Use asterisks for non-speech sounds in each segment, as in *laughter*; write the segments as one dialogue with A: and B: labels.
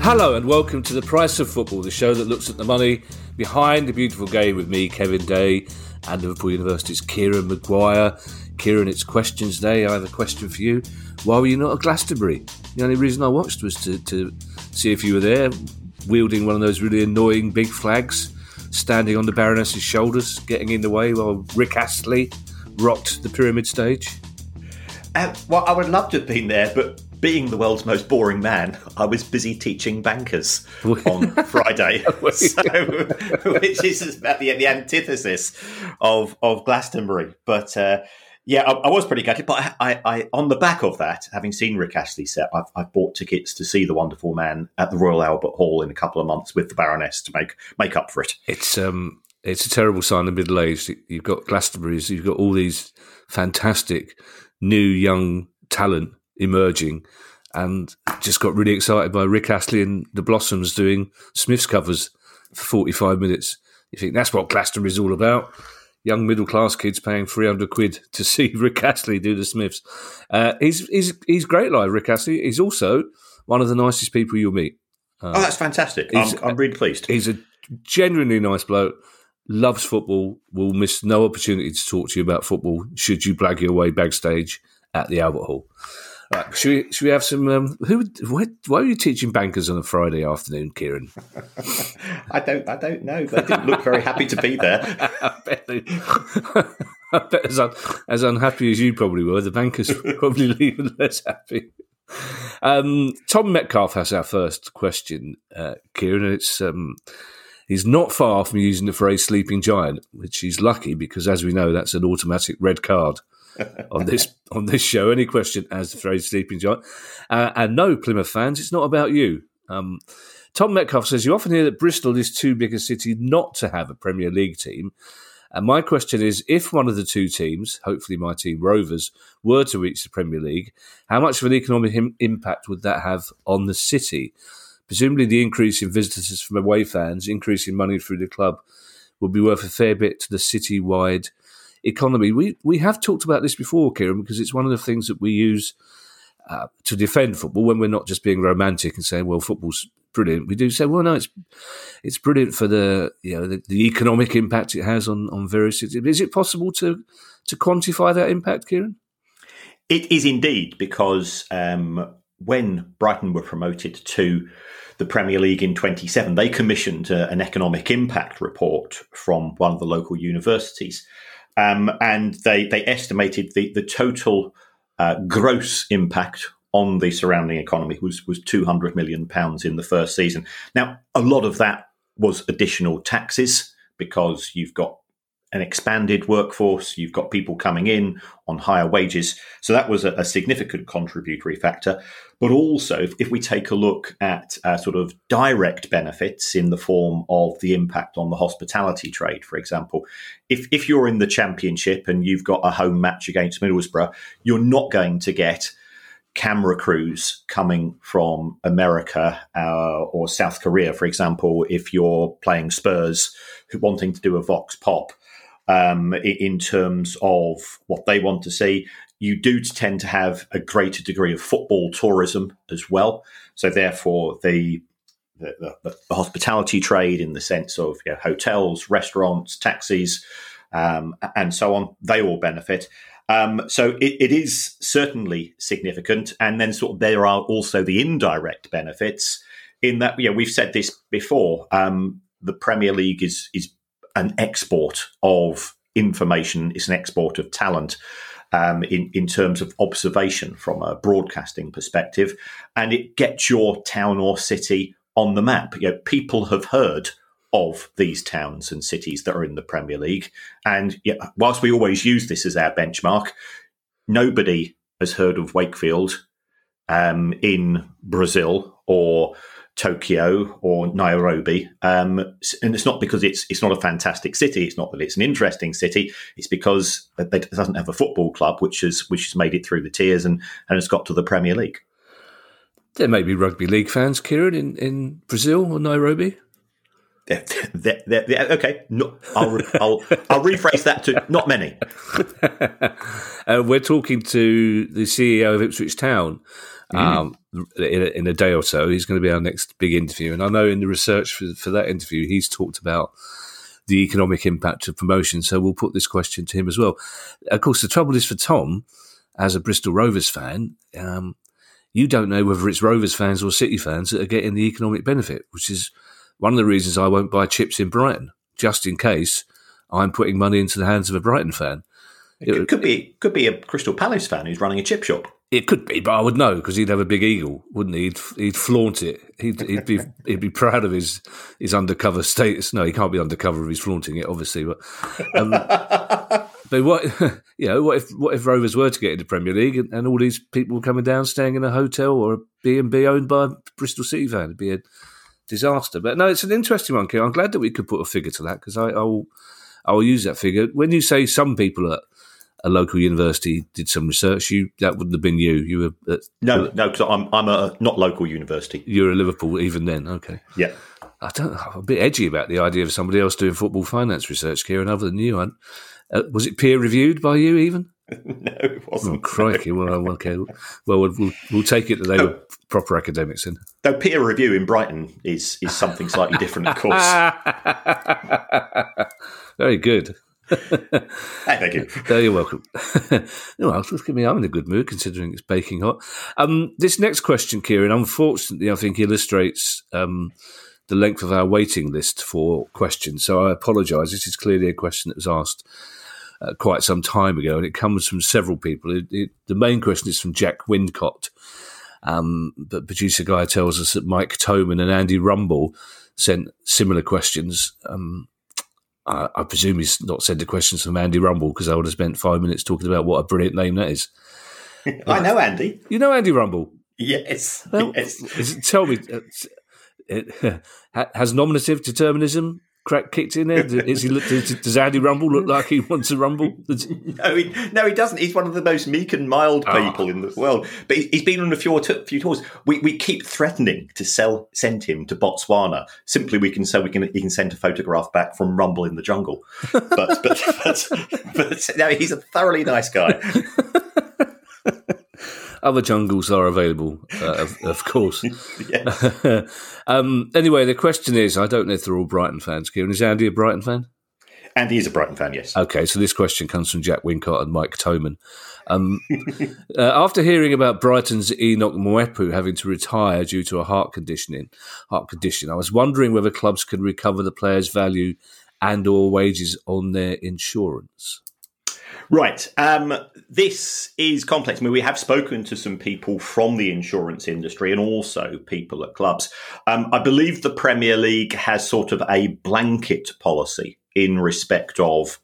A: Hello and welcome to The Price of Football, the show that looks at the money behind the beautiful game with me, Kevin Day, and Liverpool University's Kieran Maguire. Kieran, it's questions day. I have a question for you. Why were you not at Glastonbury? The only reason I watched was to, to see if you were there, wielding one of those really annoying big flags standing on the Baroness's shoulders, getting in the way while Rick Astley rocked the pyramid stage?
B: Uh, well, I would love to have been there, but being the world's most boring man, I was busy teaching bankers *laughs* on Friday, *laughs* so, *laughs* which is about the, the antithesis of of Glastonbury. But uh, yeah, I, I, was pretty gutted. But I, I, on the back of that, having seen Rick Astley set, I've, I've, bought tickets to see the Wonderful Man at the Royal Albert Hall in a couple of months with the Baroness to make make up for it.
A: It's um, it's a terrible sign of middle age. You've got Glastonbury's, you've got all these fantastic new young talent emerging, and just got really excited by Rick Astley and the Blossoms doing Smiths covers for forty five minutes. You think that's what Glastonbury's all about? Young middle class kids paying 300 quid to see *laughs* Rick Astley do the Smiths. Uh, he's, he's, he's great live, Rick Astley. He's also one of the nicest people you'll meet.
B: Uh, oh, that's fantastic. I'm, I'm, really pleased.
A: He's a genuinely nice bloke, loves football, will miss no opportunity to talk to you about football should you blag your way backstage at the Albert Hall. Right, should we, should we have some? Um, who? Why, why are you teaching bankers on a Friday afternoon, Kieran? *laughs*
B: I don't. I don't know. They didn't look very happy to be there. *laughs* I bet, they, *laughs*
A: I bet as, un, as unhappy as you probably were, the bankers were probably even less happy. Um, Tom Metcalf has our first question, uh, Kieran. It's um, he's not far from using the phrase "sleeping giant," which he's lucky because, as we know, that's an automatic red card *laughs* on this on this show. Any question as the phrase "sleeping giant"? Uh, and no, Plymouth fans, it's not about you. Um, Tom Metcalf says you often hear that Bristol is too big a city not to have a Premier League team. And my question is if one of the two teams, hopefully my team Rovers, were to reach the Premier League, how much of an economic Im- impact would that have on the city? Presumably, the increase in visitors from away fans, increasing money through the club, would be worth a fair bit to the city wide economy. We we have talked about this before, Kieran, because it's one of the things that we use uh, to defend football when we're not just being romantic and saying, "Well, football's brilliant." We do say, "Well, no, it's it's brilliant for the you know the, the economic impact it has on on various cities." Is it possible to to quantify that impact, Kieran?
B: It is indeed because um, when Brighton were promoted to the Premier League in 27, they commissioned uh, an economic impact report from one of the local universities. Um, and they, they estimated the, the total uh, gross impact on the surrounding economy was, was 200 million pounds in the first season. Now, a lot of that was additional taxes because you've got an expanded workforce, you've got people coming in on higher wages. So that was a, a significant contributory factor. But also, if, if we take a look at uh, sort of direct benefits in the form of the impact on the hospitality trade, for example, if, if you're in the championship and you've got a home match against Middlesbrough, you're not going to get camera crews coming from America uh, or South Korea, for example, if you're playing Spurs wanting to do a Vox Pop um, in terms of what they want to see. You do tend to have a greater degree of football tourism as well. So, therefore, the the, the, the hospitality trade, in the sense of you know, hotels, restaurants, taxis, um, and so on, they all benefit. Um, so it, it is certainly significant. And then, sort of, there are also the indirect benefits in that. Yeah, we've said this before. Um, the Premier League is is an export of information, it's an export of talent. Um, in, in terms of observation from a broadcasting perspective, and it gets your town or city on the map. You know, people have heard of these towns and cities that are in the Premier League. And yeah, whilst we always use this as our benchmark, nobody has heard of Wakefield um, in Brazil or Tokyo or Nairobi, um, and it's not because it's it's not a fantastic city. It's not that it's an interesting city. It's because it doesn't have a football club, which has which has made it through the tiers and and has got to the Premier League.
A: There may be rugby league fans, Kieran, in, in Brazil or Nairobi.
B: They're, they're, they're, okay, no, I'll, I'll, I'll rephrase that to not many. *laughs*
A: uh, we're talking to the CEO of Ipswich Town mm. um, in, a, in, a, day or so. He's going to be our next big interview. And I know in the research for, for that interview, he's talked about the economic impact of promotion. So we'll put this question to him as well. Of course, the trouble is for Tom, as a Bristol Rovers fan, um, you don't know whether it's Rovers fans or City fans that are getting the economic benefit, which is – one of the reasons I won't buy chips in Brighton, just in case I'm putting money into the hands of a Brighton fan.
B: It, it could be could be a Crystal Palace fan who's running a chip shop.
A: It could be, but I would know because he'd have a big eagle, wouldn't he? He'd, he'd flaunt it. He'd, he'd, be *laughs* he'd be proud of his his undercover status. No, he can't be undercover if he's flaunting it, obviously. But um, *laughs* but what *laughs* you know, what if what if Rovers were to get into Premier League and, and all these people coming down, staying in a hotel or a B and B owned by a Bristol City fan? It'd be a disaster. But no, it's an interesting one, Kim. I'm glad that we could put a figure to that because I, I will I will use that figure. When you say some people at a local university did some research, you that wouldn't have been you. You were at,
B: no, no, because I'm I'm a not local university.
A: You're a Liverpool even then. Okay,
B: yeah.
A: I don't. I'm a bit edgy about the idea of somebody else doing football finance research, Kieran, other than you. Uh, was it peer reviewed by you even? *laughs*
B: no, it wasn't.
A: Oh, crikey! Well, okay. Well, we'll, we'll take it that they were proper academics in.
B: Though peer review in Brighton is is something slightly different, of course. *laughs*
A: Very good.
B: Thank you. *laughs*
A: Oh, you're welcome. *laughs* no, just give me. I'm in a good mood considering it's baking hot. Um, this next question, Kieran, unfortunately, I think illustrates um, the length of our waiting list for questions. So I apologise. This is clearly a question that was asked uh, quite some time ago, and it comes from several people. It, it, the main question is from Jack Windcott, um, but producer guy tells us that Mike Toman and Andy Rumble sent similar questions. Um, I, I, presume he's not sent the questions from Andy Rumble because I would have spent five minutes talking about what a brilliant name that is. *laughs*
B: I know Andy.
A: You know Andy Rumble?
B: Yes. Well,
A: yes. It, tell me, uh, it, *laughs* has nominative determinism crack kicked in there? Is he does Andy Rumble look like he wants to rumble? *laughs*
B: no, he, no, he doesn't. He's one of the most meek and mild ah. people oh. in the world. But he's been on a few, few tours. We, we keep threatening to sell send him to Botswana simply we can so we can he can send a photograph back from Rumble in the jungle. But but *laughs* but, but no, he's a thoroughly nice guy.
A: Other jungles are available, uh, of, *laughs* of, course. *laughs* um, anyway, the question is I don't know if they're all Brighton fans. Kieran, is Andy a Brighton fan?
B: Andy is a Brighton fan, yes.
A: Okay, so this question comes from Jack Wincott and Mike Toman. Um, *laughs* uh, after hearing about Brighton's Enoch Mwepu having to retire due to a heart conditioning, heart condition, I was wondering whether clubs can recover the player's value and or wages on their insurance.
B: Right. Um, this is complex. I mean, we have spoken to some people from the insurance industry and also people at clubs. Um, I believe the Premier League has sort of a blanket policy in respect of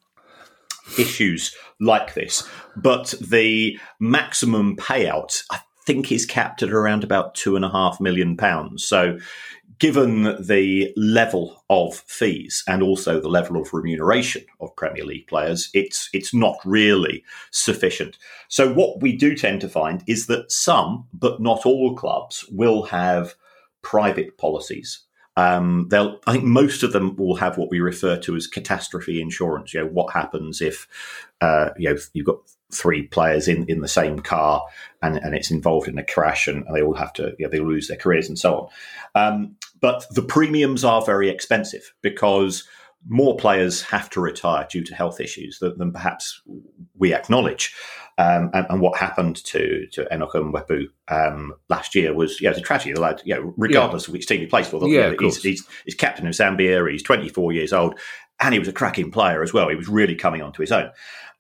B: issues like this, but the maximum payout, I think, is capped at around about two and a half million pounds. So given the level of fees and also the level of remuneration of Premier League players, it's it's not really sufficient. So what we do tend to find is that some, but not all clubs, will have private policies. Um, they'll, I think most of them will have what we refer to as catastrophe insurance. You know, what happens if uh, you know you've got three players in, in the same car and, and it's involved in a crash and, they all have to you know, they lose their careers and so on. Um, but the premiums are very expensive because more players have to retire due to health issues than, than perhaps we acknowledge. Um, and, and, what happened to to Enoch Mwepu um, last year was yeah, it was a tragedy. The lad, you know, regardless yeah. of which team he plays for, the, yeah, you know, he's, he's, he's, captain of Zambia. He's 24 years old, and he was a cracking player as well. He was really coming onto his own.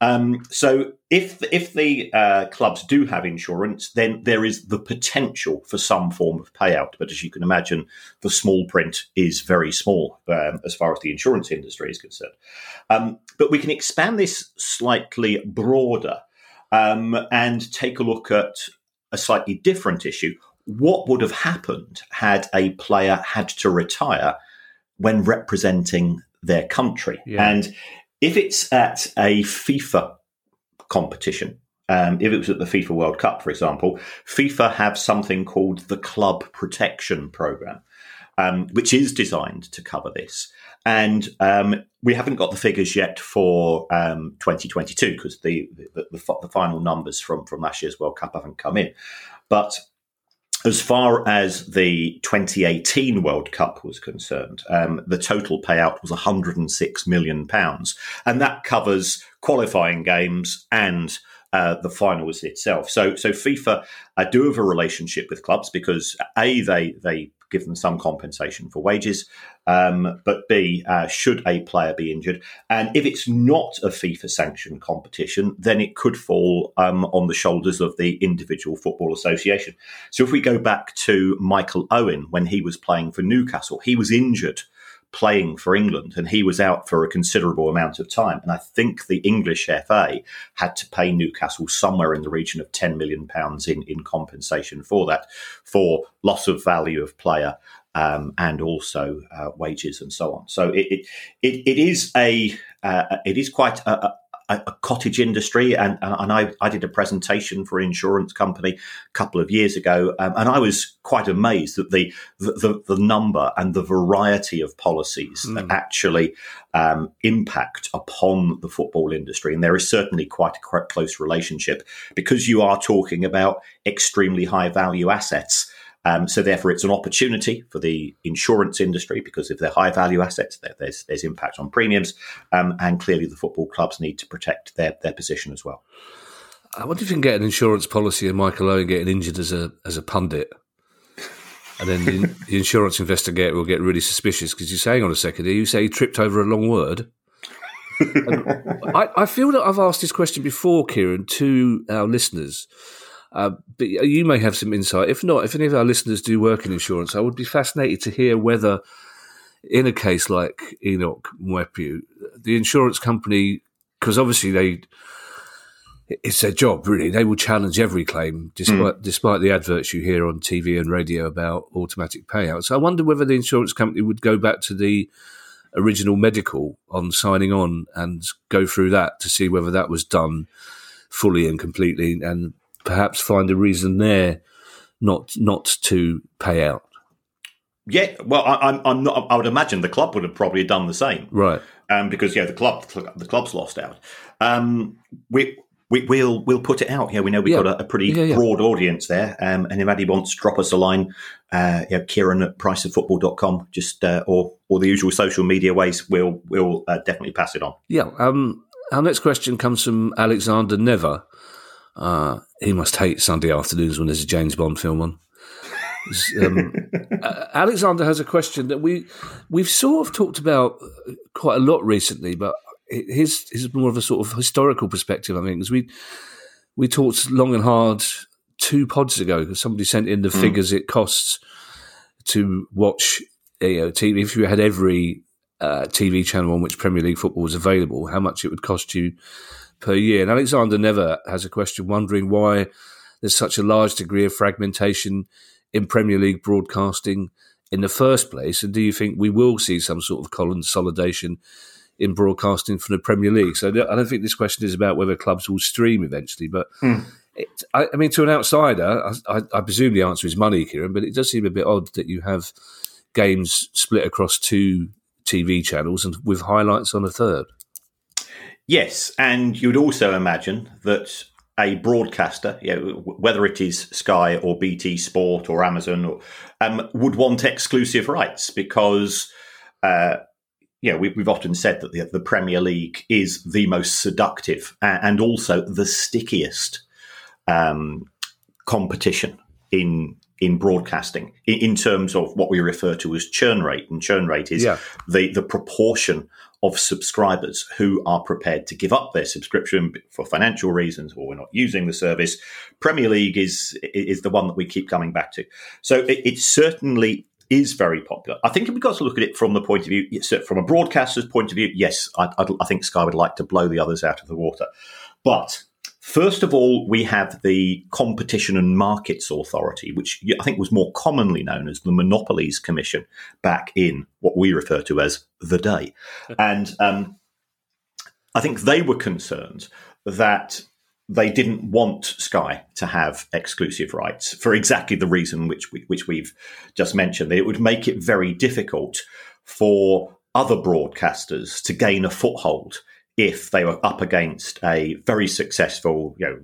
B: Um, so if if the uh, clubs do have insurance, then there is the potential for some form of payout. But as you can imagine, the small print is very small um, as far as the insurance industry is concerned. Um, but we can expand this slightly broader um, and take a look at a slightly different issue. What would have happened had a player had to retire when representing their country? Yeah. And if it's at a FIFA competition, um, if it was at the FIFA World Cup, for example, FIFA have something called the Club Protection Program, um, which is designed to cover this. And um, we haven't got the figures yet for 2022 um, because the, the, the, the final numbers from, from last year's World Cup haven't come in. But as far as the 2018 World Cup was concerned, um, the total payout was 106 million pounds, and that covers qualifying games and uh, the finals itself. So, so FIFA uh, do have a relationship with clubs because a they they give them some compensation for wages. Um, but B, uh, should a player be injured? And if it's not a FIFA sanctioned competition, then it could fall um, on the shoulders of the individual football association. So if we go back to Michael Owen when he was playing for Newcastle, he was injured playing for England, and he was out for a considerable amount of time. And I think the English FA had to pay Newcastle somewhere in the region of ten million pounds in in compensation for that, for loss of value of player. Um, and also uh, wages and so on. So it it, it, it is a uh, it is quite a, a, a cottage industry, and and I, I did a presentation for an insurance company a couple of years ago, um, and I was quite amazed that the the, the number and the variety of policies mm. that hmm. actually um, impact upon the football industry, and there is certainly quite a close relationship because you are talking about extremely high value assets. Um, so therefore, it's an opportunity for the insurance industry because if they're high value assets, there's there's impact on premiums, um, and clearly the football clubs need to protect their their position as well.
A: I wonder if you can get an insurance policy and Michael Owen getting injured as a as a pundit. And then the, *laughs* the insurance investigator will get really suspicious because you're saying on a second you say he tripped over a long word. *laughs* I, I, feel that I've asked this question before, Kieran, to our listeners, uh, but you may have some insight. If not, if any of our listeners do work in insurance, I would be fascinated to hear whether, in a case like Enoch Mwepu, the insurance company, because obviously they, it's their job really. They will challenge every claim, despite mm. despite the adverts you hear on TV and radio about automatic payouts. I wonder whether the insurance company would go back to the original medical on signing on and go through that to see whether that was done fully and completely and perhaps find a reason there not not to pay out.
B: Yeah, well, I, am I'm not. I would imagine the club would have probably done the same,
A: right?
B: Um, because yeah, the club the club's lost out. Um, we. We, will we'll put it out. Yeah, we know we've yeah. got a, a pretty yeah, yeah. broad audience there. Um, and if anybody wants, drop us a line. Uh, yeah, Kieran at priceoffootball.com, just uh, or or the usual social media ways. We'll we'll uh, definitely pass it on.
A: Yeah. Um, our next question comes from Alexander Never. Uh, he must hate Sunday afternoons when there's a James Bond film on. Um, *laughs* Alexander has a question that we we've sort of talked about quite a lot recently, but his is more of a sort of historical perspective. I think because we we talked long and hard two pods ago. Because somebody sent in the mm. figures it costs to watch you know, TV. If you had every uh, TV channel on which Premier League football was available, how much it would cost you per year. And Alexander Never has a question wondering why there's such a large degree of fragmentation in Premier League broadcasting in the first place. And do you think we will see some sort of consolidation in broadcasting from the Premier League? So I don't think this question is about whether clubs will stream eventually, but. Mm. It, I, I, mean, to an outsider, I, I, presume the answer is money, Kieran, but it does seem a bit odd that you have games split across two TV channels and with highlights on a third.
B: Yes, and you'd also imagine that a broadcaster, you know, whether it is Sky or BT Sport or Amazon, or, um, would want exclusive rights because, uh, you know, we, have often said that the, the, Premier League is the most seductive and also the stickiest um, competition in in broadcasting in, in, terms of what we refer to as churn rate. And churn rate is yeah. the, the proportion of subscribers who are prepared to give up their subscription for financial reasons or we're not using the service. Premier League is is the one that we keep coming back to. So it, it certainly is very popular. I think we've got to look at it from the point of view, from a broadcaster's point of view. Yes, I, I think Sky would like to blow the others out of the water, but First of all, we have the Competition and Markets Authority, which I think was more commonly known as the Monopolies Commission back in what we refer to as the day. *laughs* and um, I think they were concerned that they didn't want Sky to have exclusive rights for exactly the reason which we, which we've just mentioned. It would make it very difficult for other broadcasters to gain a foothold if they were up against a very successful, you know,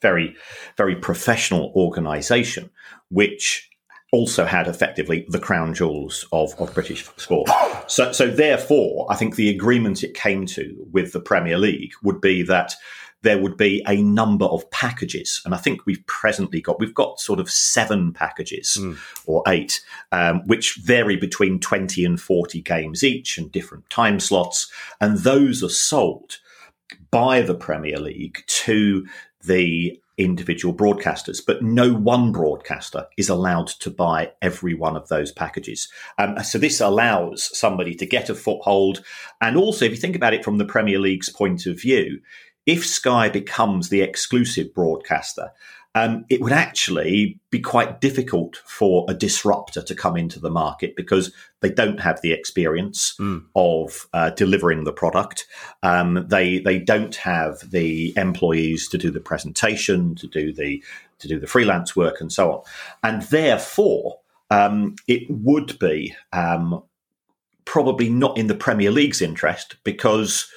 B: very, very professional organization, which also had effectively the crown jewels of, of British sport. So, so therefore, I think the agreement it came to with the Premier League would be that there would be a number of packages. And I think we've presently got, we've got sort of seven packages mm. or eight, um, which vary between 20 and 40 games each and different time slots. And those are sold by the Premier League to the individual broadcasters, but no one broadcaster is allowed to buy every one of those packages. Um, so this allows somebody to get a foothold. And also, if you think about it from the Premier League's point of view, if Sky becomes the exclusive broadcaster, um, it would actually be quite difficult for a disruptor to come into the market because they don't have the experience mm. of uh, delivering the product. Um, they they don't have the employees to do the presentation, to do the to do the freelance work, and so on. And therefore, um, it would be um, probably not in the Premier League's interest because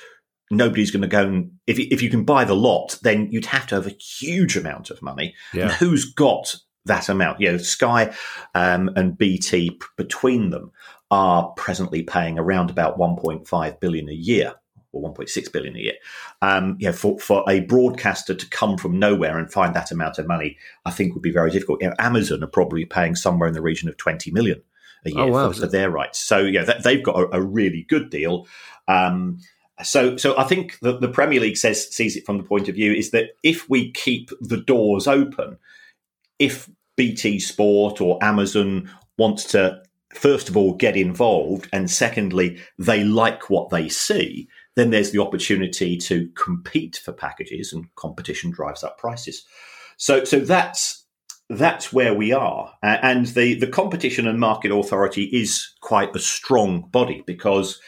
B: nobody's going to go and if you, if you can buy the lot, then you'd have to have a huge amount of money. Yeah. And who's got that amount? You know, Sky um, and BT p- between them are presently paying around about 1.5 billion a year or 1.6 billion a year. Um, you know, for, for a broadcaster to come from nowhere and find that amount of money, I think would be very difficult. You know, Amazon are probably paying somewhere in the region of 20 million a year oh, wow. for, for, their rights. So yeah, they've got a, a really good deal. Um, so, so I think the, the Premier League says sees it from the point of view is that if we keep the doors open, if BT Sport or Amazon wants to first of all get involved, and secondly they like what they see, then there's the opportunity to compete for packages, and competition drives up prices. So, so that's that's where we are, and the the Competition and Market Authority is quite a strong body because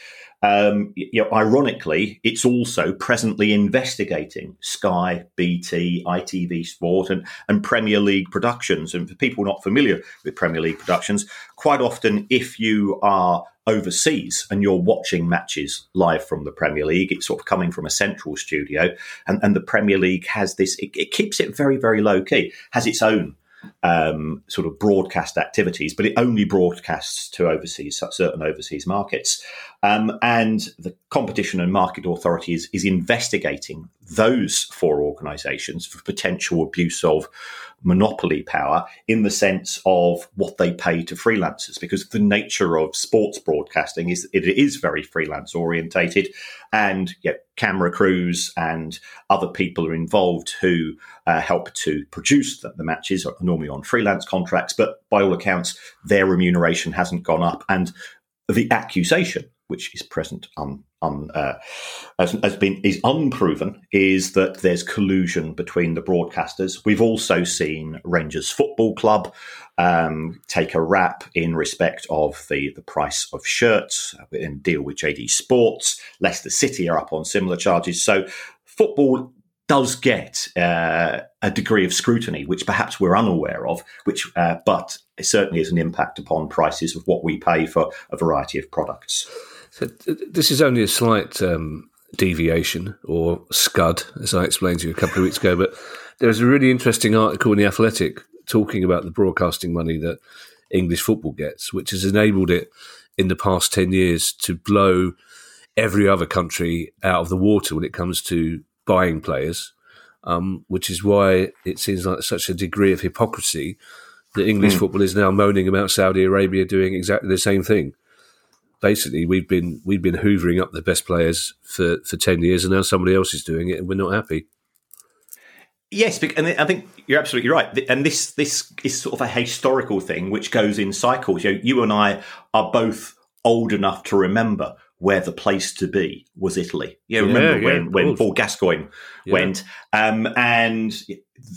B: um, you know, ironically, it's also presently investigating Sky, BT, ITV Sport, and, and Premier League productions. And for people not familiar with Premier League productions, quite often, if you are overseas and you're watching matches live from the Premier League, it's sort of coming from a central studio. And, and the Premier League has this, it, it keeps it very, very low key, has its own um, sort of broadcast activities, but it only broadcasts to overseas certain overseas markets. Um, and the Competition and Market Authority is, is investigating those four organisations for potential abuse of monopoly power in the sense of what they pay to freelancers, because the nature of sports broadcasting is it is very freelance orientated, and camera crews and other people are involved who uh, help to produce the, the matches, are normally on freelance contracts, but by all accounts, their remuneration hasn't gone up, and the accusation which is present uh, has, has, been is unproven, is that there's collusion between the broadcasters. We've also seen Rangers Football Club um, take a rap in respect of the the price of shirts and deal with JD Sports. Leicester City are up on similar charges. So football does get uh, a degree of scrutiny, which perhaps we're unaware of, which uh, but it certainly has an impact upon prices of what we pay for a variety of products.
A: So this is only a slight um, deviation or scud, as I explained to you a couple of weeks ago. But there's a really interesting article in the Athletic talking about the broadcasting money that English football gets, which has enabled it in the past ten years to blow every other country out of the water when it comes to buying players. Um, which is why it seems like such a degree of hypocrisy that English mm. football is now moaning about Saudi Arabia doing exactly the same thing. Basically, we've been we've been hoovering up the best players for, for ten years, and now somebody else is doing it, and we're not happy.
B: Yes, and I think you're absolutely right. And this this is sort of a historical thing which goes in cycles. You, know, you and I are both old enough to remember where the place to be was Italy. You know, remember yeah, when, when Paul Gascoigne yeah. went, um, and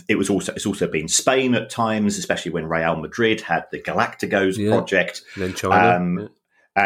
B: it was also it's also been Spain at times, especially when Real Madrid had the Galacticos project.
A: And then China, um,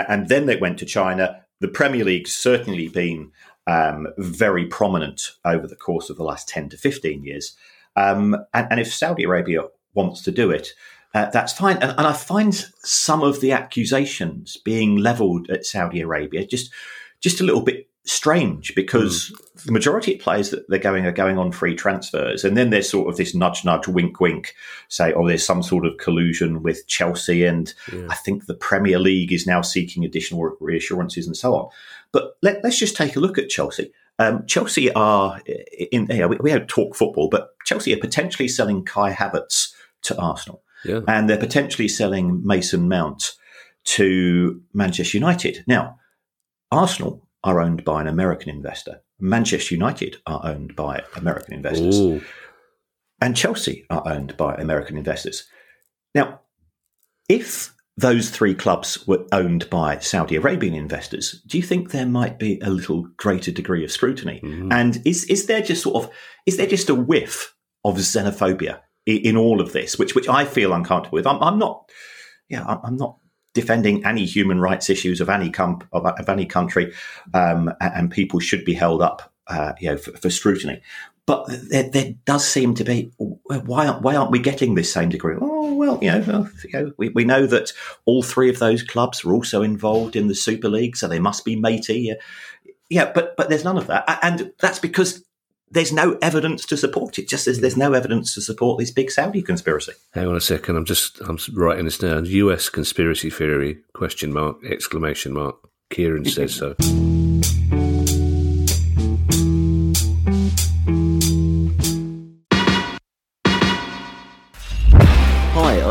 B: and then they went to China. The Premier League's certainly been um, very prominent over the course of the last ten to fifteen years. Um, and, and if Saudi Arabia wants to do it, uh, that's fine. And, and, I find some of the accusations being leveled at Saudi Arabia just just a little bit strange because mm. the majority of players that they're going are going on free transfers, and then there's sort of this nudge, nudge, wink, wink, say, oh, there's some sort of collusion with Chelsea, and yeah. I think the Premier League is now seeking additional reassurances and so on. But let, us just take a look at Chelsea. Um, Chelsea are in. You know, we, we don't talk football, but Chelsea are potentially selling Kai Havertz to Arsenal.
A: Yeah.
B: And they're potentially selling Mason Mount to Manchester United. Now, Arsenal are owned by an American investor. Manchester United are owned by American investors. Ooh. And Chelsea are owned by American investors. Now, if those three clubs were owned by Saudi Arabian investors, do you think there might be a little greater degree of scrutiny? Mm-hmm. And is is there just sort of is there just a whiff of xenophobia in all of this, which which I feel uncomfortable with. I'm, I'm not, yeah, I'm not defending any human rights issues of any com- of, of any country, um, and people should be held up, uh, you know, for, for scrutiny. But there, there, does seem to be why aren't, why aren't we getting this same degree? Oh well, you know, well, you know we, we know that all three of those clubs are also involved in the Super League, so they must be matey. Yeah but but there's none of that, and that's because there's no evidence to support it. Just as there's no evidence to support this big Saudi conspiracy.
A: Hang on a second. I'm just I'm writing this down. U.S. conspiracy theory? Question mark! Exclamation mark! Kieran says so.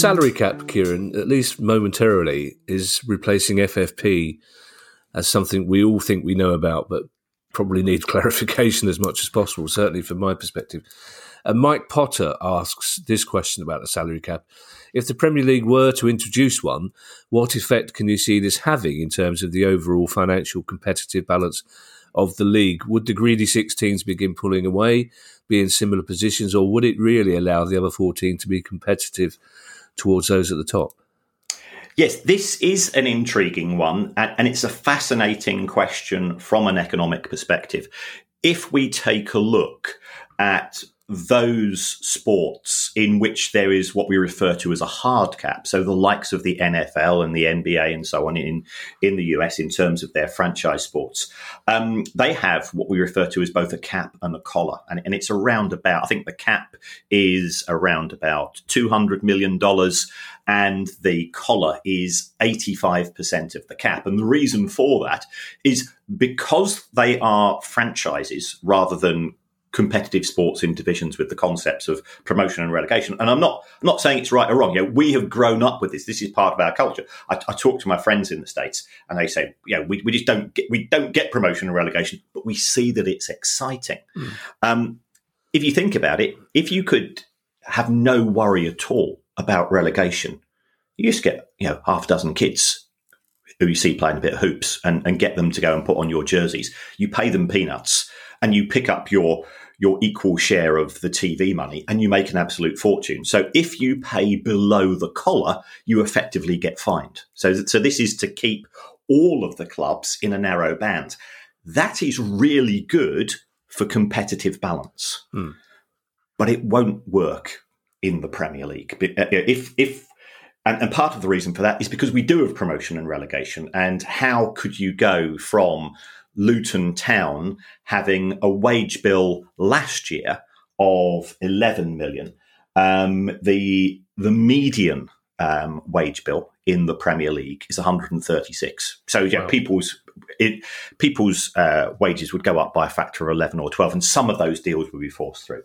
A: Salary cap, Kieran, at least momentarily, is replacing FFP as something we all think we know about, but probably need *laughs* clarification as much as possible, certainly from my perspective. And Mike Potter asks this question about the salary cap. If the Premier League were to introduce one, what effect can you see this having in terms of the overall financial competitive balance of the league? Would the greedy six teams begin pulling away, be in similar positions, or would it really allow the other 14 to be competitive towards those at the top?
B: Yes, this is an intriguing one, and it's a fascinating question from an economic perspective. If we take a look at those sports in which there is what we refer to as a hard cap. So the likes of the NFL and the NBA and so on in, in the US in terms of their franchise sports, um, they have what we refer to as both a cap and a collar. And, and it's around about, I think the cap is around about $200 million and the collar is 85% of the cap. And the reason for that is because they are franchises rather than competitive sports in divisions with the concepts of promotion and relegation. And I'm not I'm not saying it's right or wrong. You know, we have grown up with this. This is part of our culture. I, I talk to my friends in the states, and they say, "Yeah, we, we just don't get we don't get promotion and relegation, but we see that it's exciting." Mm. Um, if you think about it, if you could have no worry at all about relegation, you just get you know half a dozen kids who you see playing a bit of hoops and, and get them to go and put on your jerseys. You pay them peanuts and you pick up your your equal share of the TV money and you make an absolute fortune. So if you pay below the collar, you effectively get fined. So, so this is to keep all of the clubs in a narrow band. That is really good for competitive balance, hmm. but it won't work in the Premier League. Uh, if if and, and, part of the reason for that is because we do have promotion and relegation. And how could you go from Luton Town having a wage bill last year of 11 million? Um, the the median um, wage bill in the Premier League is 136. So yeah, wow. people's it, people's uh, wages would go up by a factor of 11 or 12, and some of those deals would be forced through.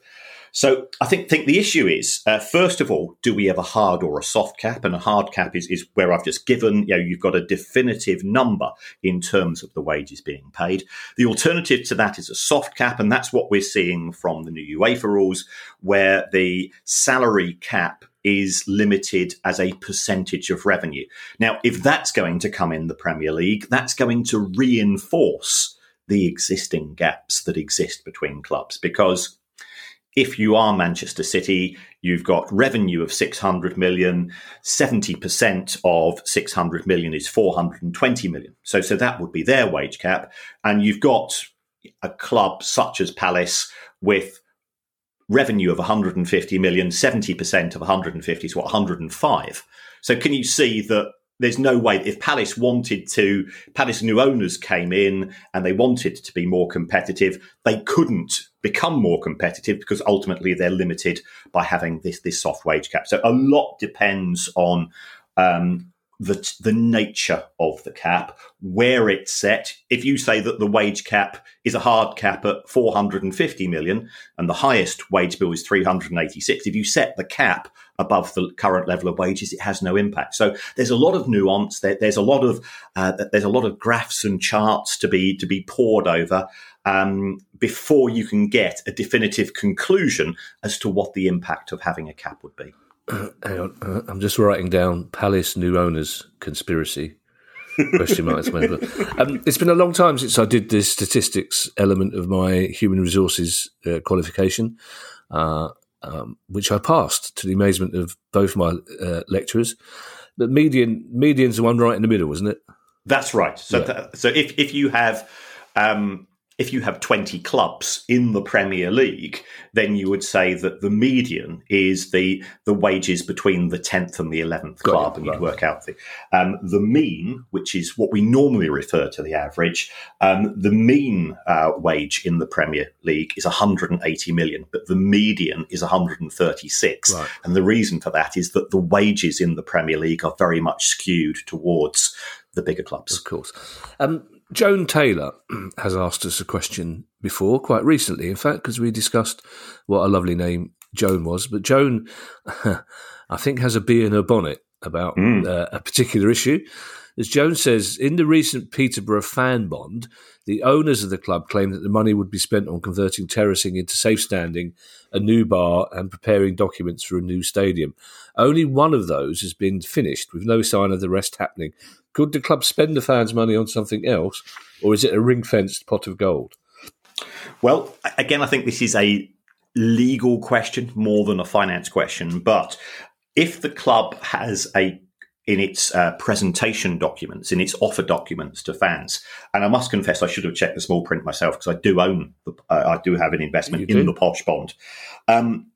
B: So I think think the issue is uh, first of all, do we have a hard or a soft cap? And a hard cap is is where I've just given you know you've got a definitive number in terms of the wages being paid. The alternative to that is a soft cap, and that's what we're seeing from the new UEFA rules, where the salary cap is limited as a percentage of revenue. Now, if that's going to come in the Premier League, that's going to reinforce the existing gaps that exist between clubs because if you are Manchester City, you've got revenue of 600 million, 70% of 600 million is 420 million. So, so that would be their wage cap. And you've got a club such as Palace with revenue of 150 million, 70% of 150 is what 105. So can you see that there's no way if Palace wanted to, Palace new owners came in and they wanted to be more competitive, they couldn't become more competitive because ultimately they're limited by having this this soft wage cap. So a lot depends on um, the the nature of the cap, where it's set. If you say that the wage cap is a hard cap at 450 million and the highest wage bill is 386, if you set the cap above the current level of wages, it has no impact. So there's a lot of nuance. There, there's a lot of uh, there's a lot of graphs and charts to be to be poured over um, before you can get a definitive conclusion as to what the impact of having a cap would be.
A: Uh, *clears throat* hang on, uh, I'm just writing down Palace new owners conspiracy. Question marks. um, it's been a long time since I did this statistics element of my human resources uh, qualification, uh, um, which I passed to the amazement of both my uh, lecturers. But median median's the one right in the middle, isn't it?
B: That's right. So, yeah. th- so if if you have um, if you have 20 clubs in the Premier League, then you would say that the median is the the wages between the 10th and the 11th Got club, it, and you'd work out the um, the mean, which is what we normally refer to the average. Um, the mean uh, wage in the Premier League is 180 million, but the median is 136. Right. And the reason for that is that the wages in the Premier League are very much skewed towards the bigger clubs.
A: Of course. Um, Joan Taylor *clears throat* has asked us a question before, quite recently, in fact, because we discussed what a lovely name Joan was. But Joan, *laughs* I think, has a bee in her bonnet about mm. uh, a particular issue. As Joan says, in the recent Peterborough fan bond, the owners of the club claimed that the money would be spent on converting terracing into safe standing, a new bar, and preparing documents for a new stadium. Only one of those has been finished, with no sign of the rest happening. Could the club spend the fans' money on something else, or is it a ring fenced pot of gold?
B: Well, again, I think this is a legal question more than a finance question. But if the club has a in its uh, presentation documents, in its offer documents to fans. And I must confess, I should have checked the small print myself because I do own, the, uh, I do have an investment in the Posh bond. Um,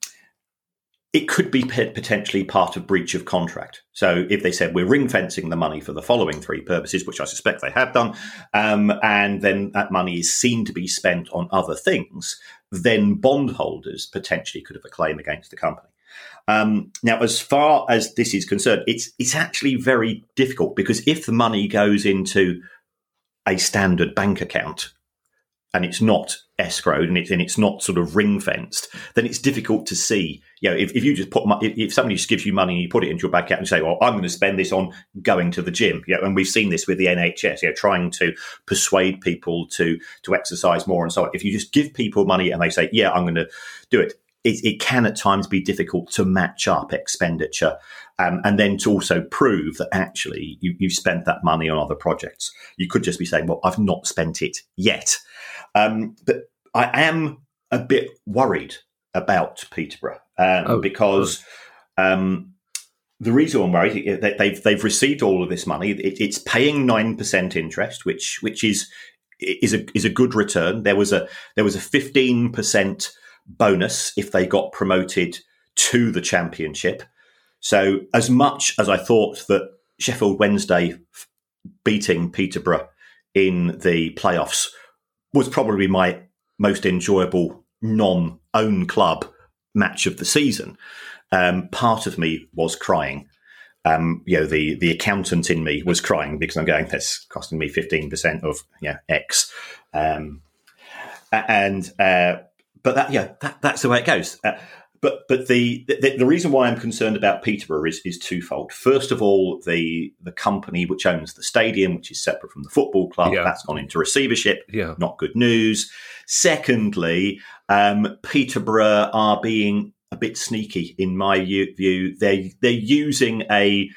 B: it could be potentially part of breach of contract. So if they said we're ring fencing the money for the following three purposes, which I suspect they have done, um, and then that money is seen to be spent on other things, then bondholders potentially could have a claim against the company. Um, now, as far as this is concerned, it's it's actually very difficult because if the money goes into a standard bank account, and it's not escrowed and it's, and it's not sort of ring fenced, then it's difficult to see. You know, if, if you just put, if, if somebody just gives you money and you put it into your bank account and say, well, I'm going to spend this on going to the gym. You know, and we've seen this with the NHS, you know, trying to persuade people to, to exercise more and so on. If you just give people money and they say, yeah, I'm going to do it, it, it can at times be difficult to match up expenditure um, and then to also prove that actually you, you've spent that money on other projects. You could just be saying, well, I've not spent it yet. Um, but I am a bit worried about Peterborough um, oh, because um, the reason I'm worried they've they've received all of this money. It, it's paying nine percent interest, which which is is a is a good return. There was a there was a fifteen percent bonus if they got promoted to the championship. So as much as I thought that Sheffield Wednesday beating Peterborough in the playoffs was probably my most enjoyable non-own club match of the season. Um, part of me was crying. Um, you know, the the accountant in me was crying because I'm going, that's costing me 15% of yeah X. Um, and uh, but that yeah, that, that's the way it goes. Uh, but but the, the, the reason why I'm concerned about Peterborough is is twofold. First of all, the the company which owns the stadium, which is separate from the football club, yeah. that's gone into receivership.
A: Yeah,
B: not good news. Secondly, um, Peterborough are being a bit sneaky in my view. They they're using a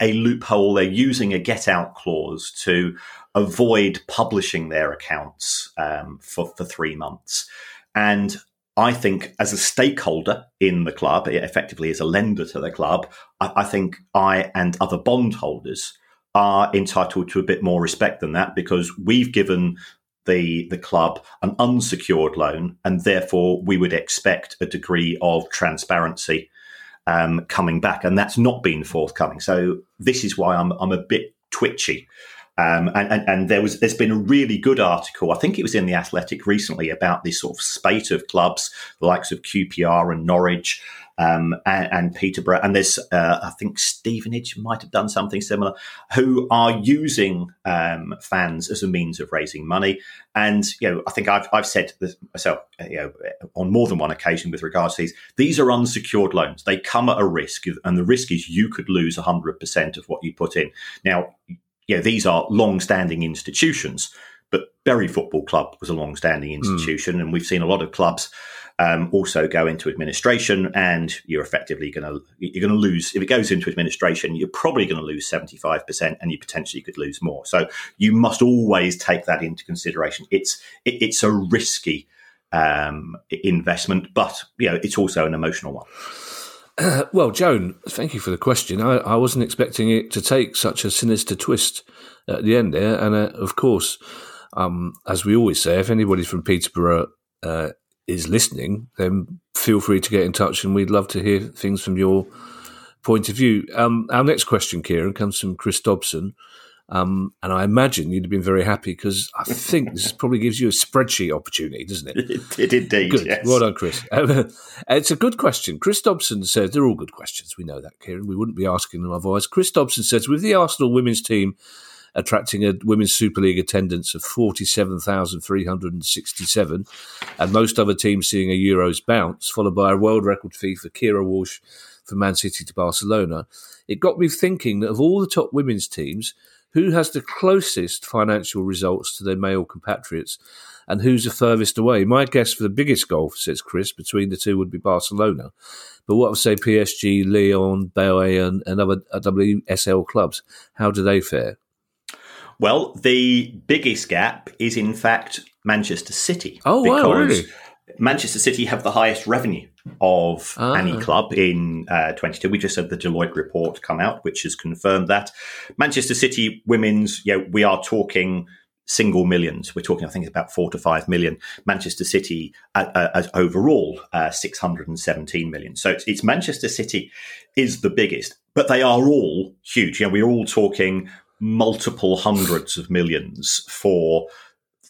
B: a loophole. They're using a get out clause to avoid publishing their accounts um, for for three months. And I think as a stakeholder in the club, it effectively as a lender to the club, I, I think I and other bondholders are entitled to a bit more respect than that because we've given the the club an unsecured loan, and therefore we would expect a degree of transparency um, coming back, and that's not been forthcoming. So this is why I'm I'm a bit twitchy um, and, and, and, there was there's been a really good article, I think it was in the Athletic recently, about this sort of spate of clubs, the likes of QPR and Norwich um, and, and, Peterborough, and there's uh, I think Stevenage might have done something similar, who are using um, fans as a means of raising money. And you know, I think I've I've said this myself, you know, on more than one occasion with regards to these. These are unsecured loans; they come at a risk, and the risk is you could lose hundred percent of what you put in. Now yeah, these are long-standing institutions. But Bury Football Club was a long-standing hmm. institution, mm. and we've seen a lot of clubs um, also go into administration, and you're effectively going to you're going to lose if it goes into administration. You're probably going to lose seventy five percent, and you potentially could lose more. So you must always take that into consideration. It's it, it's a risky um, investment, but you know it's also an emotional one. *clears throat*
A: Well, Joan, thank you for the question. I, I, wasn't expecting it to take such a sinister twist at the end there. And uh, of course, um, as we always say, if anybody from Peterborough uh, is listening, then feel free to get in touch and we'd love to hear things from your point of view. Um, our next question, Kieran, comes from Chris Dobson. Um, and I imagine you'd have been very happy because I *laughs* think this probably gives you a spreadsheet opportunity, doesn't it? *laughs*
B: It did indeed.
A: Good.
B: Yes.
A: Well done, Chris. *laughs* Um, it's a good question. Chris Dobson says they're all good questions. We know that, Kieran. We wouldn't be asking them otherwise. Chris Dobson says with the Arsenal women's team attracting a women's Super League attendance of 47,367, and most other teams seeing a Euros bounce, followed by a world record fee for Keira Walsh from Man City to Barcelona. It got me thinking that of all the top women's teams, who has the closest financial results to their male compatriots and who's the furthest away? My guess for the biggest gulf, says Chris, between the two would be Barcelona. But what would say PSG, Lyon, Bayern, and other uh, WSL clubs? How do they fare?
B: Well, the biggest gap is in fact Manchester City.
A: Oh, wow, really?
B: Manchester City have the highest revenue of ah. any club in uh, 22. We just had the Deloitte report come out, which has confirmed that. Manchester City women's, know, we are talking single millions. We're talking, I think, about four to five million. Manchester City, uh, uh, as overall, uh, 617 million. So it's, it's, Manchester City is the biggest, but they are all huge. You know, we're all talking multiple hundreds of millions for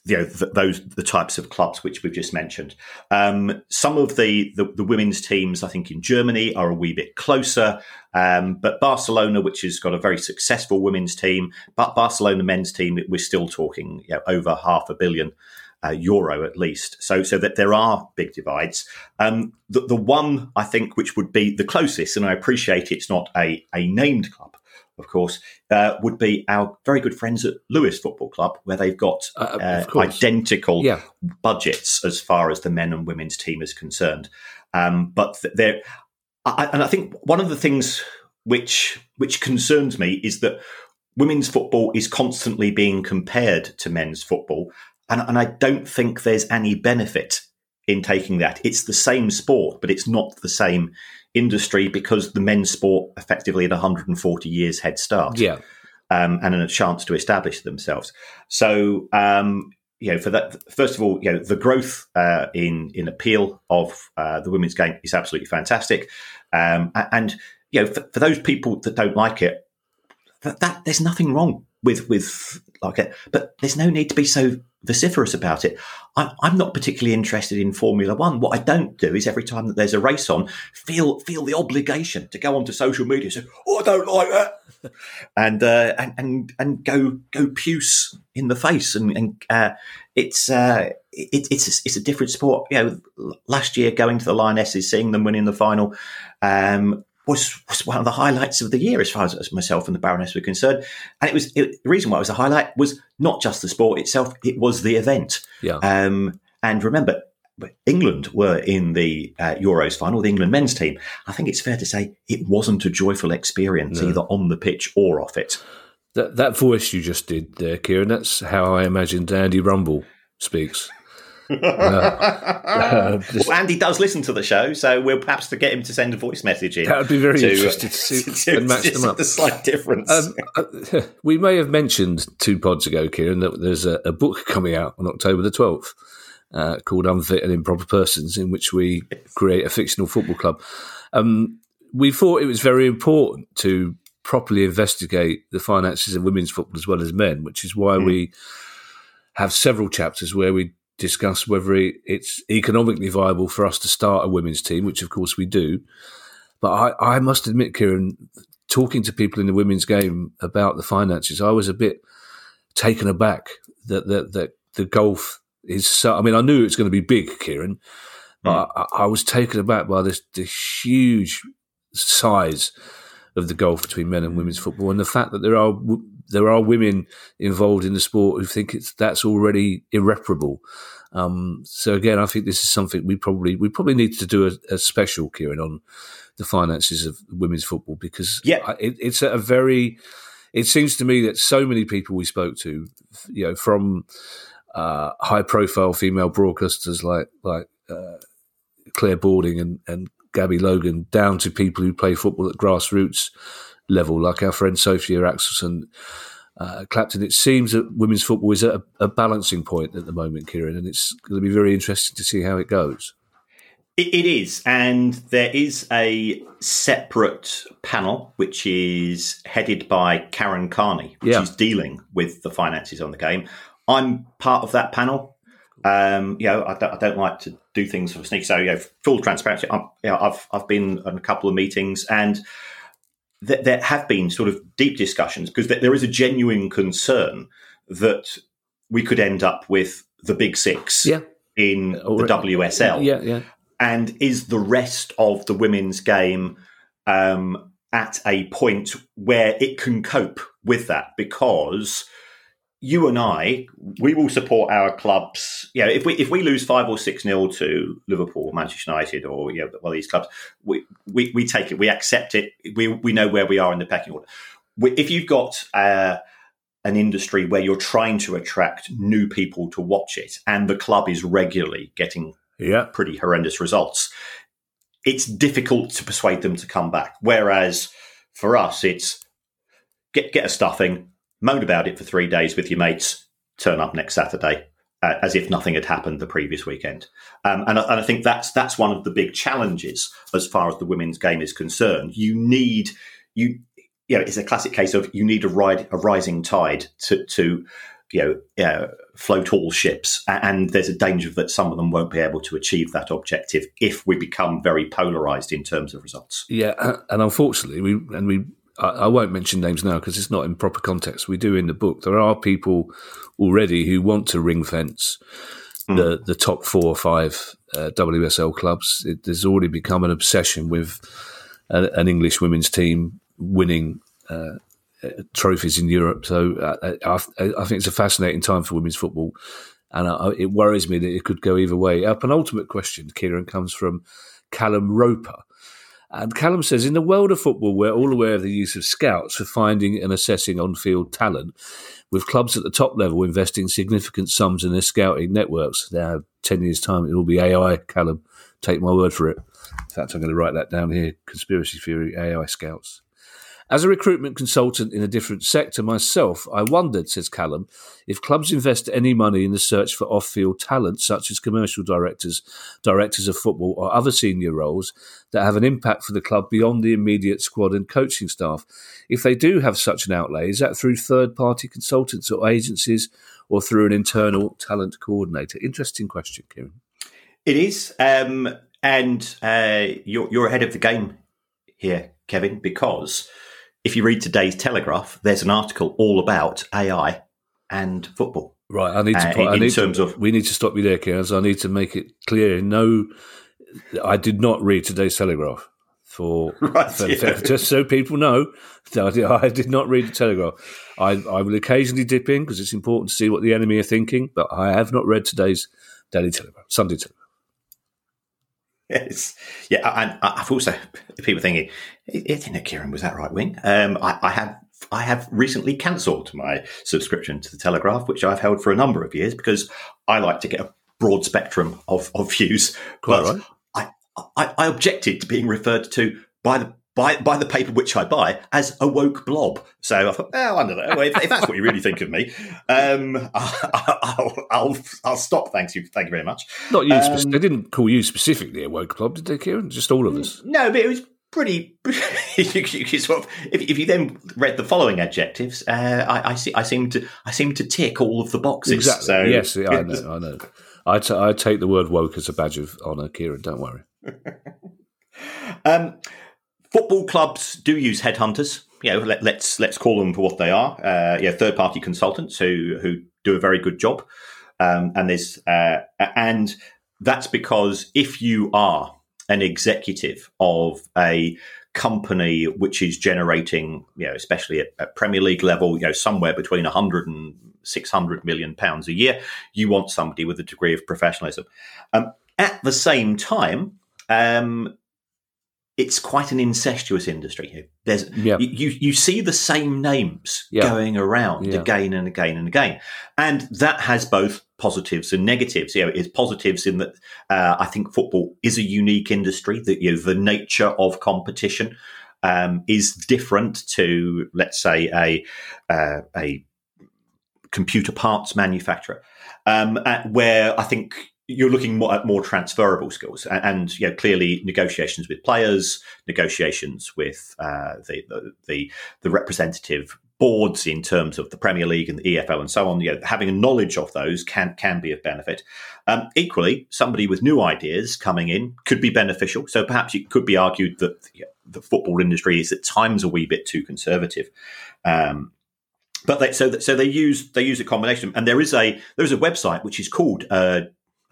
B: you know th- those the types of clubs which we've just mentioned. Um, some of the, the, the women's teams, I think, in Germany are a wee bit closer, um, but Barcelona, which has got a very successful women's team, but Barcelona men's team, we're still talking you know, over half a billion. Uh, euro at least, so so that there are big divides. Um, the, the one I think which would be the closest, and I appreciate it's not a, a named club, of course, uh, would be our very good friends at Lewes Football Club, where they've got uh, uh, identical yeah. budgets as far as the men and women's team is concerned. Um, but there, and I think one of the things which which concerns me is that women's football is constantly being compared to men's football, and, and I don't think there's any benefit in taking that. It's the same sport, but it's not the same industry because the men's sport effectively had 140 years head start.
A: Yeah.
B: Um, and a chance to establish themselves. So, um, you know, for that, first of all, you know, the growth uh, in in appeal of uh, the women's game is absolutely fantastic, um, and you know, for, for, those people that don't like it, that, that there's nothing wrong with with like it, but there's no need to be so vociferous about it. I'm, I'm not particularly interested in Formula One. What I don't do is every time that there's a race on, feel feel the obligation to go onto social media and say, "Oh, I don't like that," *laughs* and uh, and and and go go puce in the face. And, and uh, it's uh, it, it's a, it's a different sport. You know, last year going to the Lionesses, seeing them winning the final. Um, was, was one of the highlights of the year as far as, as myself and the Baroness were concerned. And it was it, the reason why it was a highlight was not just the sport itself; it was the event.
A: Yeah.
B: Um, and remember, England were in the uh, Euros final, the England men's team. I think it's fair to say it wasn't a joyful experience no. either on the pitch or off it.
A: That that voice you just did there, Kieran, that's how I imagined Andy Rumble speaks. *laughs*
B: Uh, well, Andy does listen to the show, so we'll perhaps to get him to send a voice message in.
A: That would be very to, interesting to see *laughs* to, and match them up.
B: The slight difference. Um,
A: uh, *laughs* we may have mentioned two pods ago, Kieran, that there's a, a book coming out on October the 12th uh, called Unfit and Improper Persons, in which we create a fictional football club. Um, we thought it was very important to properly investigate the finances of women's football as well as men, which is why mm. we have several chapters where we discuss whether it's economically viable for us to start a women's team, which of course we do. But I, I must admit, Kieran, talking to people in the women's game about the finances, I was a bit taken aback that that, that the golf is so. I mean, I knew it's going to be big, Kieran, but mm. I, I, was taken aback by this, this huge size of the gulf between men and women's football, and the fact that there are there are women involved in the sport who think it's that's already irreparable. Um, so again, I think this is something we probably we probably need to do a, a special, Kieran, on the finances of women's football because
B: yeah,
A: it, it's a very. It seems to me that so many people we spoke to, you know, from uh, high profile female broadcasters like like uh, Clare Balding and, and Gabby Logan, down to people who play football at grassroots level, like our friend Sophia Axelson uh, Clapton. It seems that women's football is at a, a, balancing point at the moment, Kieran, and it's going to be very interesting to see how it goes.
B: it, it is, and there is a separate panel which is headed by Karen Carney, which yeah. is dealing with the finances on the game. I'm part of that panel. Um, you know, I don't, I don't, like to do things for sneak. So, you know, full transparency. I'm, you know, I've I've been in a couple of meetings, and th- there have been sort of deep discussions because th- there is a genuine concern that we could end up with the big six
A: yeah.
B: in the WSL.
A: Yeah, yeah.
B: And is the rest of the women's game um, at a point where it can cope with that? Because you and I, we will support our clubs. You know, if we if we lose five or six nil to Liverpool, Manchester United, or you know, one of these clubs, we, we, we take it, we accept it. We we know where we are in the pecking order. We, if you've got uh, an industry where you're trying to attract new people to watch it, and the club is regularly getting
A: yeah.
B: pretty horrendous results, it's difficult to persuade them to come back. Whereas for us, it's get get a stuffing moan about it for three days with your mates, turn up next Saturday uh, as if nothing had happened the previous weekend. Um, and, and, I think that's that's one of the big challenges as far as the women's game is concerned. You need you you know it's a classic case of you need a ride a rising tide to to you know uh, float all ships, and there's a danger that some of them won't be able to achieve that objective if we become very polarized in terms of results.
A: Yeah, and unfortunately, we and we I, I won't mention names now because it's not in proper context. We do in the book. There are people already who want to ring fence mm. the the top four or five uh, WSL clubs. It, there's already become an obsession with a, an English women's team winning. Uh, trophies in Europe, so uh, I, I, think it's a fascinating time for women's football, and I, it worries me that it could go either way. Our penultimate question, Kieran, comes from Callum Roper, And Callum says, in the world of football, we're all aware of the use of scouts for finding and assessing on field talent, with clubs at the top level investing significant sums in their scouting networks. Now, 10 years' time, it will be AI, Callum. Take my word for it. In fact, I'm going to write that down here conspiracy theory AI scouts. As a recruitment consultant in a different sector myself, I wondered, says Callum, if clubs invest any money in the search for off field talent, such as commercial directors, directors of football, or other senior roles that have an impact for the club beyond the immediate squad and coaching staff. If they do have such an outlay, is that through third party consultants or agencies or through an internal talent coordinator? Interesting question, Kieran.
B: It is. Um, and uh, you're, you're ahead of the game here, Kevin, because if you read today's Telegraph, there's an article all about AI and football.
A: Right, I need to.
B: Uh, in,
A: I need
B: terms
A: to,
B: of
A: we need to stop you there. So I need to make it clear. No, I did not read today's Telegraph. For, *laughs*
B: right,
A: for,
B: yeah.
A: for, just so people know, *laughs* I did not read the Telegraph. I, I will occasionally dip in because it's important to see what the enemy are thinking, but I have not read today's Daily Telegraph, Sunday Telegraph.
B: Yes, yeah, and I've also people thinking, "Isn't it Kieran was that right wing?" Um, I, I have I have recently cancelled my subscription to the Telegraph, which I've held for a number of years because I like to get a broad spectrum of, of views.
A: Quite
B: but
A: right.
B: I, I, I objected to being referred to by the by, by the paper which I buy as a woke blob. So I thought, well, I don't know. If, if that's what you really think of me, um, *laughs* I'll, I'll, I'll stop. Thanks you. Thank you very much.
A: Not you.
B: Um,
A: they didn't call you specifically a woke blob, did they, Kieran? Just all of us.
B: No, but it was pretty. *laughs* you, you sort of, if, if, you then read the following adjectives, uh, I, I, see, I seem to I seem to tick all of the boxes.
A: Exactly.
B: So,
A: yes, I know. I know. I, t- I take the word woke as a badge of honour, Kieran. Don't worry. *laughs*
B: Um, football clubs do use headhunters. You know, let, us let's, let's call them for what they are. Uh, yeah, third party consultants who who do a very good job. Um, and there's uh, and that's because if you are an executive of a company which is generating, you know, especially at, at Premier League level, you know, somewhere between 100 and 600 million pounds a year, you want somebody with a degree of professionalism. Um, at the same time, um, it's quite an incestuous industry here. There's
A: Yeah.
B: you you see the same names
A: Yeah.
B: going around
A: Yeah.
B: again and again and again, and that has both positives and negatives. You know, it's positives in that uh, I think football is a unique industry. That you know the nature of competition um, is different to let's say a uh, a computer parts manufacturer, um, at where I think you're looking more at more transferable skills and, and you know, clearly negotiations with players, negotiations with uh, the, the, the the representative boards in terms of the Premier League and the EFL and so on. You know, having a knowledge of those can can be of benefit. Um, equally, somebody with new ideas coming in could be beneficial. So perhaps it could be argued that the, the football industry is at times a wee bit too conservative. Um, but they, so so they use they use a combination, and there is a there is a website which is called uh,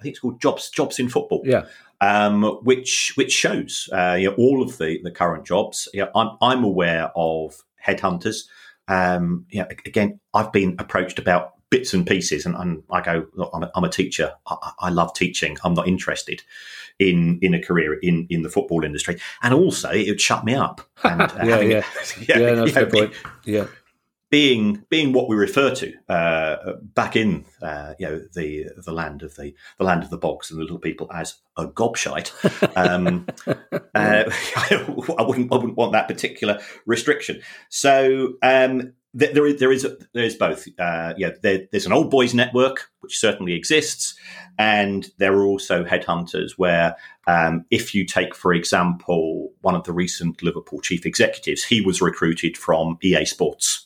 B: think it's called Jobs Jobs in Football,
A: Yeah.
B: um, which which shows uh, you know, all of the the current jobs. You know, I'm I'm aware of headhunters. Um, you know, again, I've been approached about bits and pieces, and, and I go, I'm a, I'm a teacher. I, I love teaching. I'm not interested in in a career in in the football industry, and also it would shut me up. And, uh, *laughs*
A: Yeah,
B: having-
A: yeah. *laughs* Yeah, no,
B: you
A: fair
B: know,
A: point. Yeah.
B: Being being what we refer to uh, back in uh, you know the the land of the the land of the bogs and the little people as a gobshite. *laughs* Um, uh, *laughs* I wouldn't I wouldn't want that particular restriction. So um, th- there is there is there is both. Uh, yeah, there, there's an old boys network which certainly exists, and there are also headhunters where. Um, if you take, for example, one of the recent Liverpool chief executives, he was recruited from EA Sports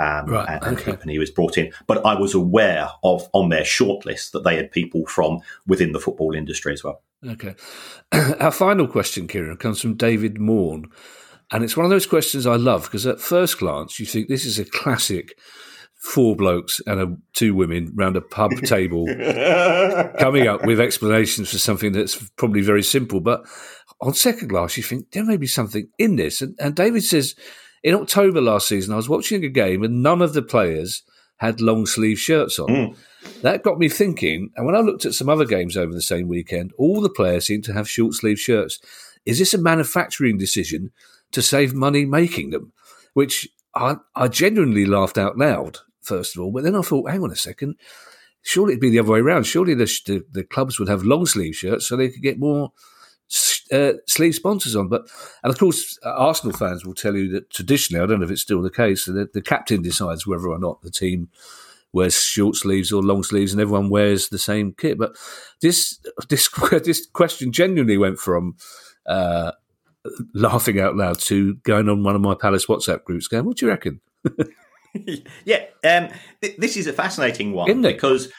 B: um,
A: Right,
B: and, and
A: okay.
B: he was brought in. But I was aware of on their shortlist that they had people from within the football industry as well.
A: Okay. *clears throat* Our final question, Kieran, comes from David Morn. And it's one of those questions I love because at first glance, you think this is a classic four blokes and a, two women round a pub *laughs* table coming up with explanations for something that's probably very simple. But on second glance, you think there may be something in this. And, and David says, in October last season, I was watching a game and none of the players had long sleeve shirts on.
B: Mm.
A: That got me thinking. And when I looked at some other games over the same weekend, all the players seemed to have short sleeve shirts. is this a manufacturing decision to save money making them? Which I, I genuinely laughed out loud, first of all. But then I thought, hang on a second, surely it'd be the other way around. Surely the, the, the clubs would have long sleeve shirts so they could get more uh, sleeve sponsors on. But and of course, Arsenal fans will tell you that traditionally, I don't know if it's still the case, that the captain decides whether or not the team wears short sleeves or long sleeves, and everyone wears the same kit. But this *laughs* this *laughs* this question genuinely went from. Uh, laughing out loud to going on one of my Palace WhatsApp groups, going, "What do you reckon?" *laughs*
B: yeah, um, th- this is a fascinating one isn't it? because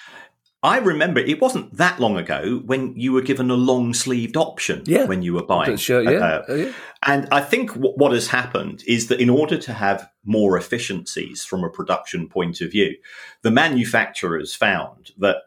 B: I remember it wasn't that long ago when you were given a long sleeved option
A: yeah.
B: when you were buying.
A: Sure, yeah. Uh, oh, yeah.
B: And I think w- what has happened is that in order to have more efficiencies from a production point of view, the manufacturers found that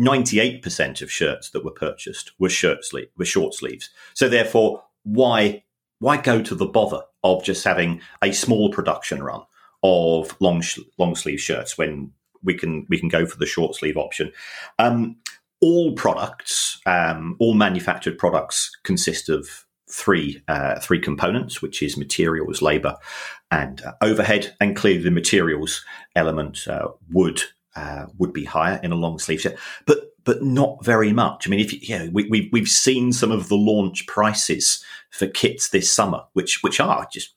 B: 98% of shirts that were purchased were shirt sleeve, were short sleeves. So therefore, why why go to the bother of just having a small production run of long long sleeve shirts when we can we can go for the short sleeve option. Um, all products, um, all manufactured products, consist of three uh, three components, which is materials, labor, and uh, overhead. And clearly, the materials element uh, would uh, would be higher in a long sleeve shirt, but but not very much. I mean, if you, you know, we, we we've seen some of the launch prices for kits this summer, which which are just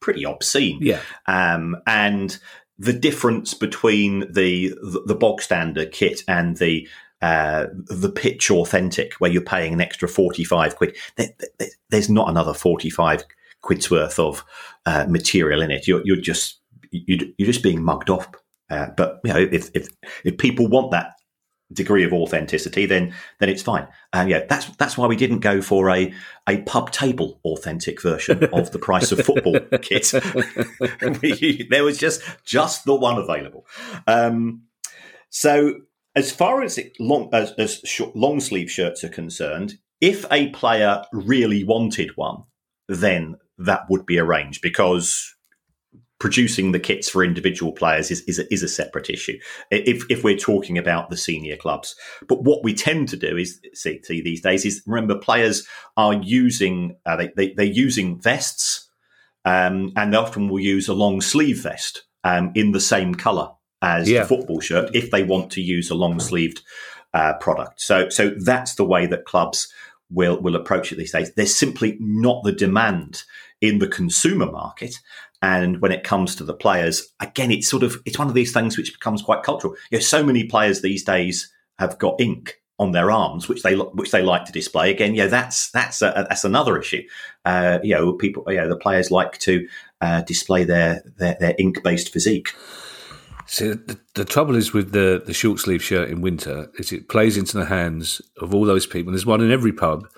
B: pretty obscene.
A: Yeah,
B: um, and the difference between the the bog standard kit and the uh, the pitch authentic, where you're paying an extra forty five quid. There, there, there's not another forty five quid's worth of uh, material in it. You're, you're just you're, you're just being mugged off. Uh, but you know, if, if if people want that degree of authenticity, then then it's fine. And yeah, that's that's why we didn't go for a a pub table authentic version of the price of football *laughs* kit. *laughs* there was just just the one available. Um, so as far as it long as, as short, long sleeve shirts are concerned, if a player really wanted one, then that would be arranged because producing the kits for individual players is, is, a, is a separate issue if, if we're talking about the senior clubs. But what we tend to do is see, these days is remember players are using uh, they, they, they're using vests um, and they often will use a long sleeve vest um, in the same color as yeah. the football shirt if they want to use a long sleeved uh, product. So so that's the way that clubs will will approach it these days. There's simply not the demand in the consumer market and when it comes to the players, again, it's sort of it's one of these things which becomes quite cultural. You know, so many players these days have got ink on their arms, which they which they like to display. Again, yeah, that's that's a, that's another issue. Uh, you know, people, you know, the players like to uh, display their their, their ink based physique.
A: So the, the, trouble is with the the short sleeve shirt in winter is it plays into the hands of all those people. There's one in every pub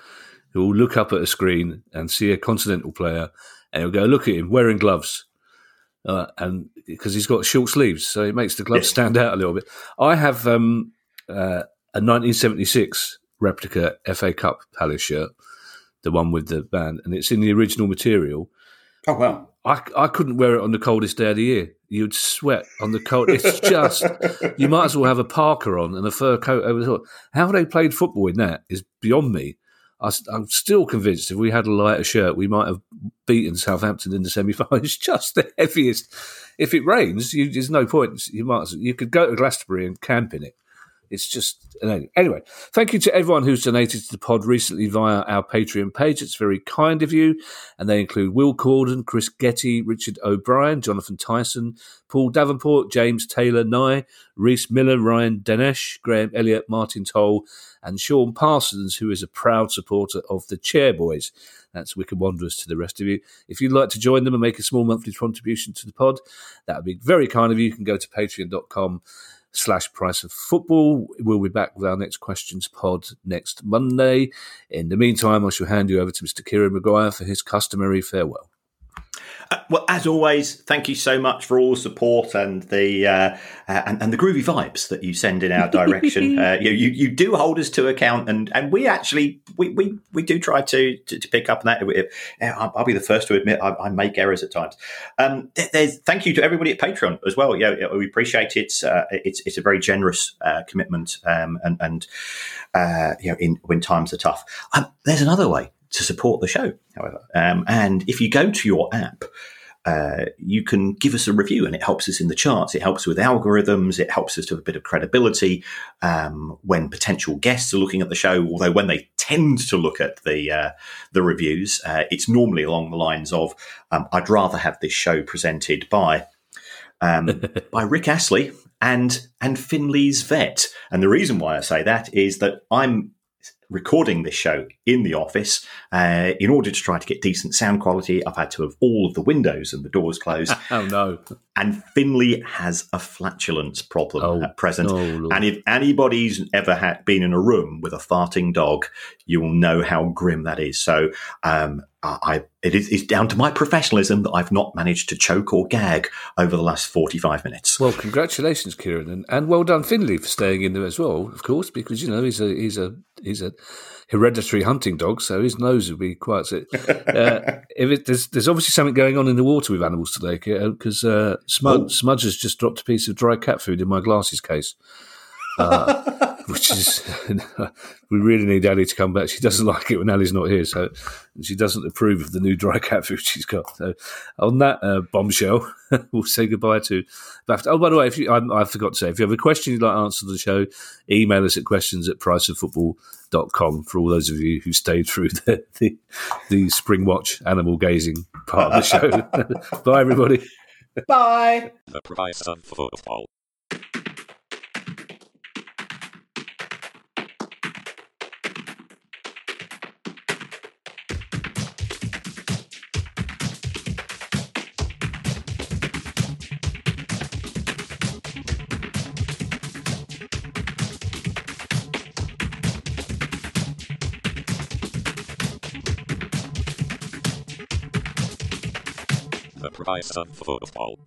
A: who will look up at a screen and see a continental player and he'll go, look at him wearing gloves. Uh, and because he's got short sleeves, so it makes the gloves yeah. stand out a little bit. I have um, uh, a 1976 replica FA Cup Palace shirt, the one with the band, and it's in the original material.
B: Oh wow!
A: I, I couldn't wear it on the coldest day of the year. You'd sweat on the cold. It's *laughs* just you might as well have a parka on and a fur coat over the top. How they played football in that is beyond me. I, am still convinced if we had a lighter shirt, we might have beaten Southampton in the semi final. It's *laughs* just the heaviest. If it rains, you, there's no point. You might you could go to Glastonbury and camp in it. It's just anyway. Thank you to everyone who's donated to the pod recently via our Patreon page. It's very kind of you, and they include Will Corden, Chris Getty, Richard O'Brien, Jonathan Tyson, Paul Davenport, James Taylor, Nye, Reese Miller, Ryan Danesh, Graham Elliott, Martin Toll, and Sean Parsons, who is a proud supporter of the Chairboys. That's Wycombe Wanderers to the rest of you. If you'd like to join them and make a small monthly contribution to the pod, that would be very kind of you. You can go to patreon.com slash price of football. We'll be back with our next questions pod next Monday. In the meantime, I shall hand you over to Mr. Kieran Maguire for his customary farewell.
B: Uh, well, as always, thank you so much for all the support and the uh, uh, and, and, the groovy vibes that you send in our direction. *laughs* Uh, you, you, you do hold us to account, and and we actually we we, we do try to, to, to pick up on that. I'll, be the first to admit I, I make errors at times. Um, there's thank you to everybody at Patreon as well. Yeah, we appreciate it. Uh, it's it's a very generous uh, commitment, um, and and you know in when times are tough. Um, there's another way to support the show, however. Um, and if you go to your app, uh, you can give us a review and it helps us in the charts. It helps with algorithms. It helps us to have a bit of credibility um, when potential guests are looking at the show. Although when they tend to look at the uh, the reviews, uh, it's normally along the lines of um, "I'd rather have this show presented by." Um, *laughs* by Rick Astley and and Finley's vet. And the reason why I say that is that I'm recording this show in the office. Uh, in order to try to get decent sound quality, I've had to have all of the windows and the doors closed. *laughs*
A: oh no!
B: And Finley has a flatulence problem
A: Oh,
B: at present.
A: oh,
B: and if anybody's ever had been in a room with a farting dog, you will know how grim that is. So, um, I, it is it's down to my professionalism that I've not managed to choke or gag over the last forty-five minutes.
A: Well, congratulations, Kieran, and, and well done, Finley, for staying in there as well. Of course, because you know he's a he's a he's a hereditary hunting dog, so his nose would be quite. So, uh, *laughs* if it, there's there's obviously something going on in the water with animals today, because uh, Smud,
B: Oh.
A: Smudge has just dropped a piece of dry cat food in my glasses case. Uh, *laughs* which is *laughs* we really need Ali to come back. She doesn't *laughs* like it when Ali's not here, so and she doesn't approve of the new dry cat food she's got. So on that uh, bombshell, *laughs* we'll say goodbye to Baft. Oh, by the way, if you, I, I forgot to say, if you have a question you'd like answered to the show, email us at questions at priceoffootball.com for all those of you who stayed through the, the, the spring watch animal gazing part of the show. Bye, everybody.
B: Bye.
C: The price of football. Price of football.